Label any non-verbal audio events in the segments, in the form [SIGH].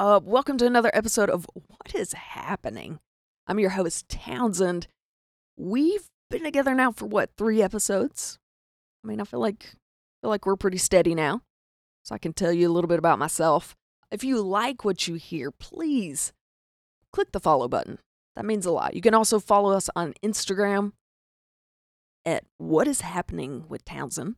up? Welcome to another episode of What is Happening? I'm your host, Townsend. We've been together now for what, three episodes? I mean, I feel like feel like we're pretty steady now. So I can tell you a little bit about myself. If you like what you hear, please click the follow button. That means a lot. You can also follow us on Instagram at What is Happening with Townsend.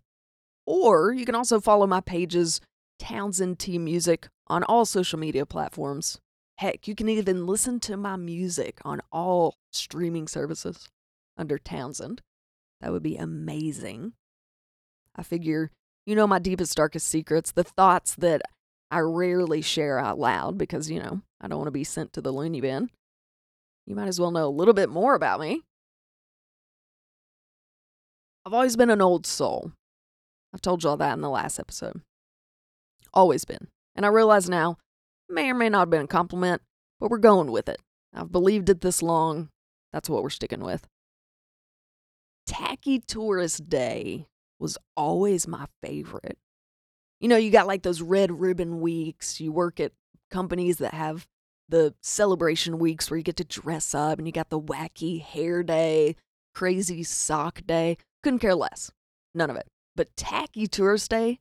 Or you can also follow my pages, Townsend T Music, on all social media platforms. Heck, you can even listen to my music on all streaming services under Townsend. That would be amazing. I figure you know my deepest, darkest secrets, the thoughts that I rarely share out loud because, you know, I don't want to be sent to the loony bin. You might as well know a little bit more about me. I've always been an old soul. I've told y'all that in the last episode. Always been. And I realize now, may or may not have been a compliment, but we're going with it. I've believed it this long. That's what we're sticking with. Tacky Tourist Day was always my favorite. You know, you got like those red ribbon weeks. You work at companies that have the celebration weeks where you get to dress up and you got the wacky hair day, crazy sock day. Couldn't care less. None of it. But Tacky Tourist Day,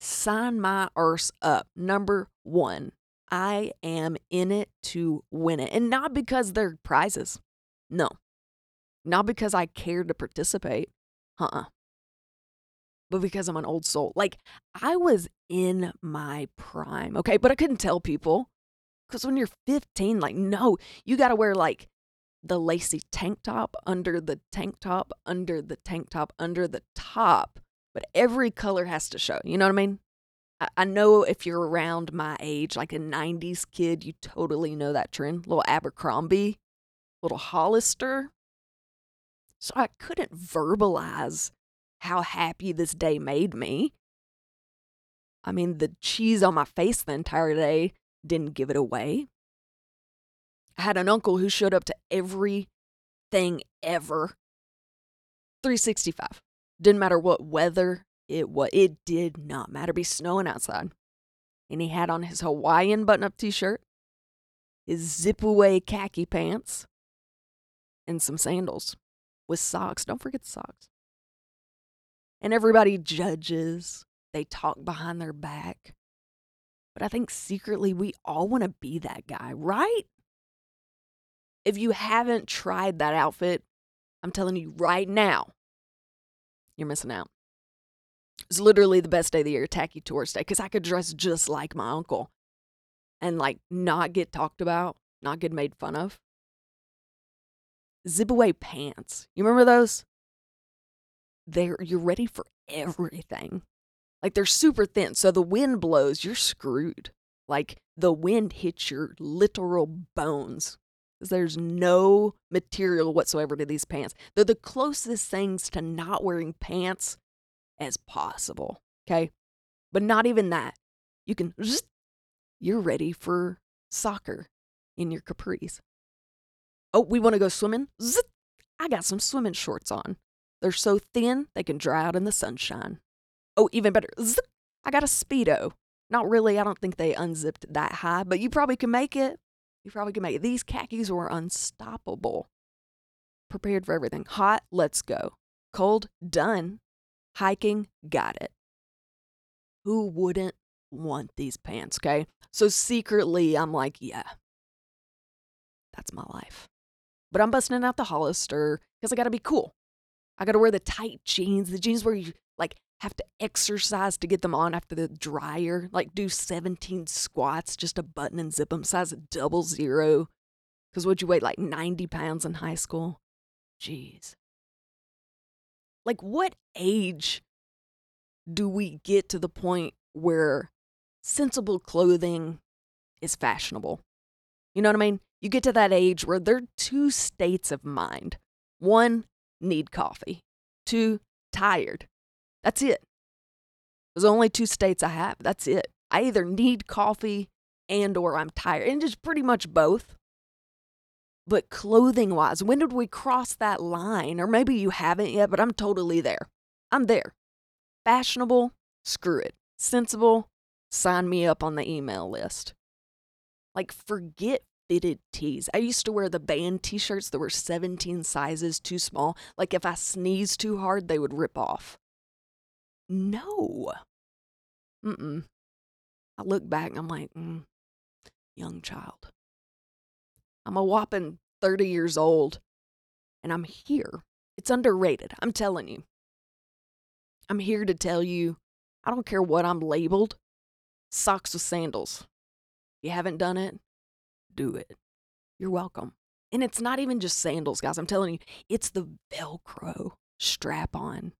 sign my arse up. Number one, I am in it to win it. And not because they're prizes. No. Not because I care to participate. Uh uh But because I'm an old soul. Like, I was in my prime, okay? But I couldn't tell people. Because when you're 15, like, no, you got to wear like the lacy tank top under the tank top, under the tank top, under the top. But every color has to show. You know what I mean? I, I know if you're around my age, like a 90s kid, you totally know that trend. Little Abercrombie, little Hollister. So I couldn't verbalize how happy this day made me. I mean, the cheese on my face the entire day didn't give it away. I had an uncle who showed up to everything ever. 365. Didn't matter what weather it was. It did not matter. Be snowing outside. And he had on his Hawaiian button up t shirt, his zip away khaki pants, and some sandals with socks. Don't forget the socks. And everybody judges, they talk behind their back. But I think secretly we all want to be that guy, right? If you haven't tried that outfit, I'm telling you right now, you're missing out. It's literally the best day of the year, Tacky Tourist Day, because I could dress just like my uncle and like not get talked about, not get made fun of. Zip away pants. You remember those? They're you're ready for everything. Like they're super thin, so the wind blows, you're screwed. Like the wind hits your literal bones. There's no material whatsoever to these pants. They're the closest things to not wearing pants as possible. Okay. But not even that. You can, you're ready for soccer in your capris. Oh, we want to go swimming? I got some swimming shorts on. They're so thin, they can dry out in the sunshine. Oh, even better, I got a Speedo. Not really, I don't think they unzipped that high, but you probably can make it. You probably can make it. These khakis were unstoppable. Prepared for everything. Hot, let's go. Cold, done. Hiking, got it. Who wouldn't want these pants, okay? So secretly, I'm like, yeah, that's my life. But I'm busting out the Hollister because I got to be cool. I got to wear the tight jeans, the jeans where you like have to exercise to get them on after the dryer, like do 17 squats just to button and zip them, size double zero. Because would you weigh like 90 pounds in high school? Jeez. Like, what age do we get to the point where sensible clothing is fashionable? You know what I mean? You get to that age where there are two states of mind. One, need coffee. Two, tired. That's it. There's only two states I have. That's it. I either need coffee and or I'm tired. And it's pretty much both. But clothing wise, when did we cross that line? Or maybe you haven't yet, but I'm totally there. I'm there. Fashionable, screw it. Sensible, sign me up on the email list. Like, forget fitted tees. I used to wear the band t shirts that were 17 sizes too small. Like, if I sneezed too hard, they would rip off. No. Mm-mm. I look back and I'm like, mm, young child. I'm a whopping 30 years old and I'm here. It's underrated. I'm telling you. I'm here to tell you I don't care what I'm labeled socks with sandals. You haven't done it? Do it. You're welcome. And it's not even just sandals, guys. I'm telling you, it's the Velcro strap on.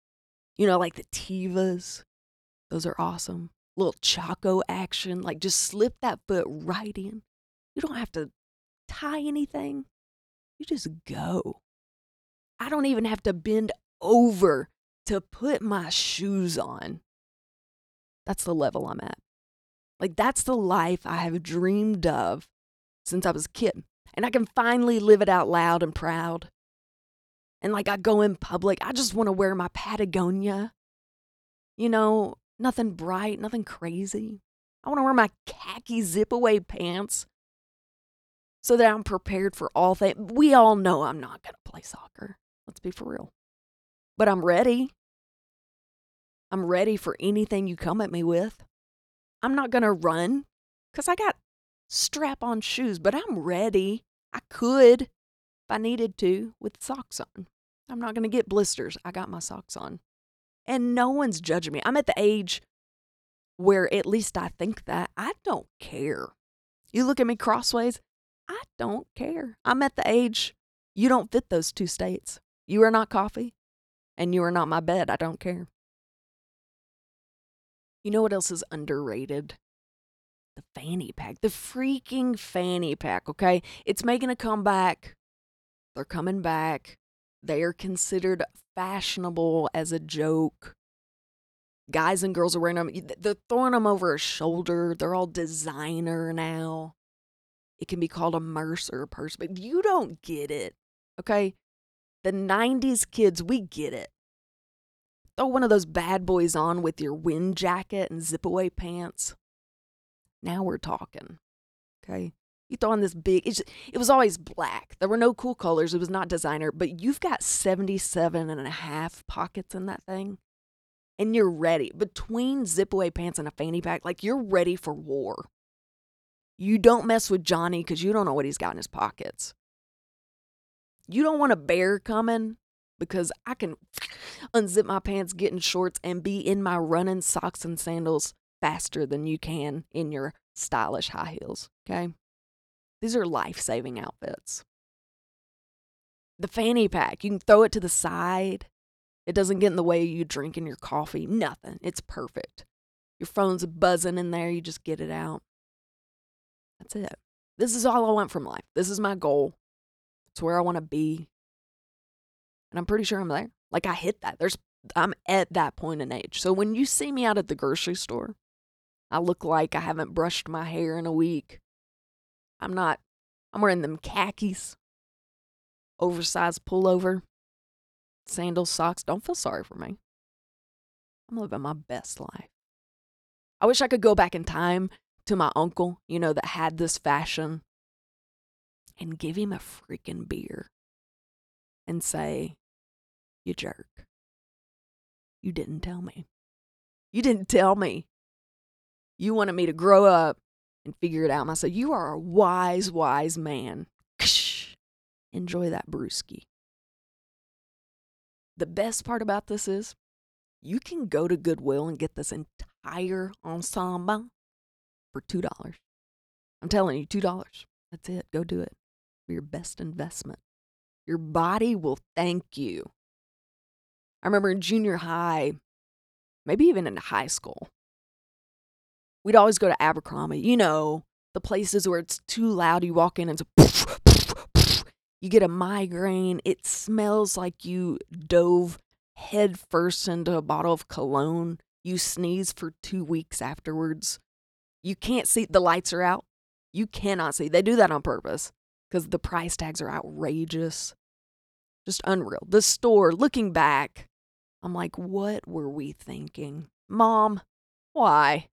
You know, like the Tevas. Those are awesome. Little Chaco action. Like just slip that foot right in. You don't have to tie anything. You just go. I don't even have to bend over to put my shoes on. That's the level I'm at. Like, that's the life I have dreamed of since I was a kid. And I can finally live it out loud and proud. And like, I go in public, I just want to wear my Patagonia. You know, nothing bright, nothing crazy. I want to wear my khaki zip away pants so that I'm prepared for all things. We all know I'm not going to play soccer. Let's be for real. But I'm ready. I'm ready for anything you come at me with. I'm not going to run because I got strap on shoes, but I'm ready. I could if I needed to with socks on. I'm not going to get blisters. I got my socks on. And no one's judging me. I'm at the age where at least I think that I don't care. You look at me crossways, I don't care. I'm at the age you don't fit those two states. You are not coffee, and you are not my bed. I don't care. You know what else is underrated? The fanny pack. The freaking fanny pack, okay? It's making a comeback. They're coming back. They are considered fashionable as a joke. Guys and girls are wearing them. They're throwing them over a shoulder. They're all designer now. It can be called a Mercer purse, but you don't get it. Okay? The 90s kids, we get it. Throw one of those bad boys on with your wind jacket and zip away pants. Now we're talking. Okay? You throw on this big, it was always black. There were no cool colors. It was not designer, but you've got 77 and a half pockets in that thing. And you're ready. Between zip away pants and a fanny pack, like you're ready for war. You don't mess with Johnny because you don't know what he's got in his pockets. You don't want a bear coming because I can unzip my pants, get in shorts, and be in my running socks and sandals faster than you can in your stylish high heels. Okay? These are life saving outfits. The fanny pack, you can throw it to the side. It doesn't get in the way of you drinking your coffee. Nothing. It's perfect. Your phone's buzzing in there. You just get it out. That's it. This is all I want from life. This is my goal. It's where I want to be. And I'm pretty sure I'm there. Like I hit that. There's I'm at that point in age. So when you see me out at the grocery store, I look like I haven't brushed my hair in a week. I'm not I'm wearing them khakis, oversized pullover, sandals, socks. Don't feel sorry for me. I'm living my best life. I wish I could go back in time to my uncle, you know, that had this fashion and give him a freaking beer and say, You jerk. You didn't tell me. You didn't tell me. You wanted me to grow up and figure it out myself. You are a wise, wise man. Enjoy that brewski. The best part about this is you can go to Goodwill and get this entire ensemble for $2. I'm telling you, $2. That's it. Go do it. Your best investment. Your body will thank you. I remember in junior high, maybe even in high school, we'd always go to Abercrombie, you know, the places where it's too loud. You walk in and it's a [LAUGHS] you get a migraine. It smells like you dove head first into a bottle of cologne. You sneeze for two weeks afterwards. You can't see, the lights are out. You cannot see. They do that on purpose because the price tags are outrageous. Just unreal. The store, looking back, I'm like, what were we thinking? Mom, why?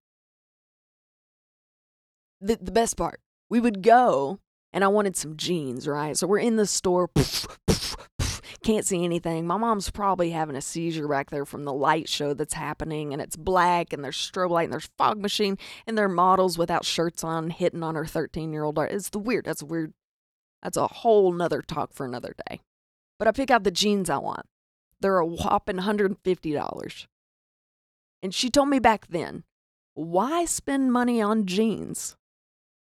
The, the best part, we would go and I wanted some jeans, right? So we're in the store, poof, poof, poof, can't see anything. My mom's probably having a seizure back there from the light show that's happening, and it's black, and there's strobe light, and there's fog machine, and there are models without shirts on hitting on her 13 year old. It's the weird. That's weird. That's a whole nother talk for another day. But I pick out the jeans I want. They're a whopping $150. And she told me back then, why spend money on jeans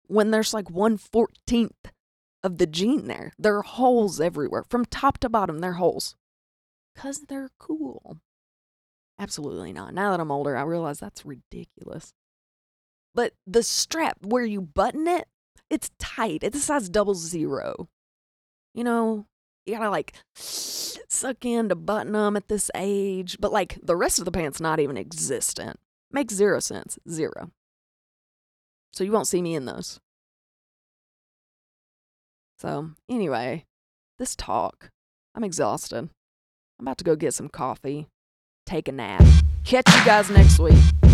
when there's like one fourteenth of the jean there? There are holes everywhere. From top to bottom, there are holes. Because they're cool. Absolutely not. Now that I'm older, I realize that's ridiculous. But the strap where you button it, it's tight. It's a size double zero. You know, you gotta like suck in to button them at this age. But like the rest of the pants not even existent. Makes zero sense. Zero. So you won't see me in those. So anyway, this talk, I'm exhausted. I'm about to go get some coffee, take a nap. Catch you guys next week.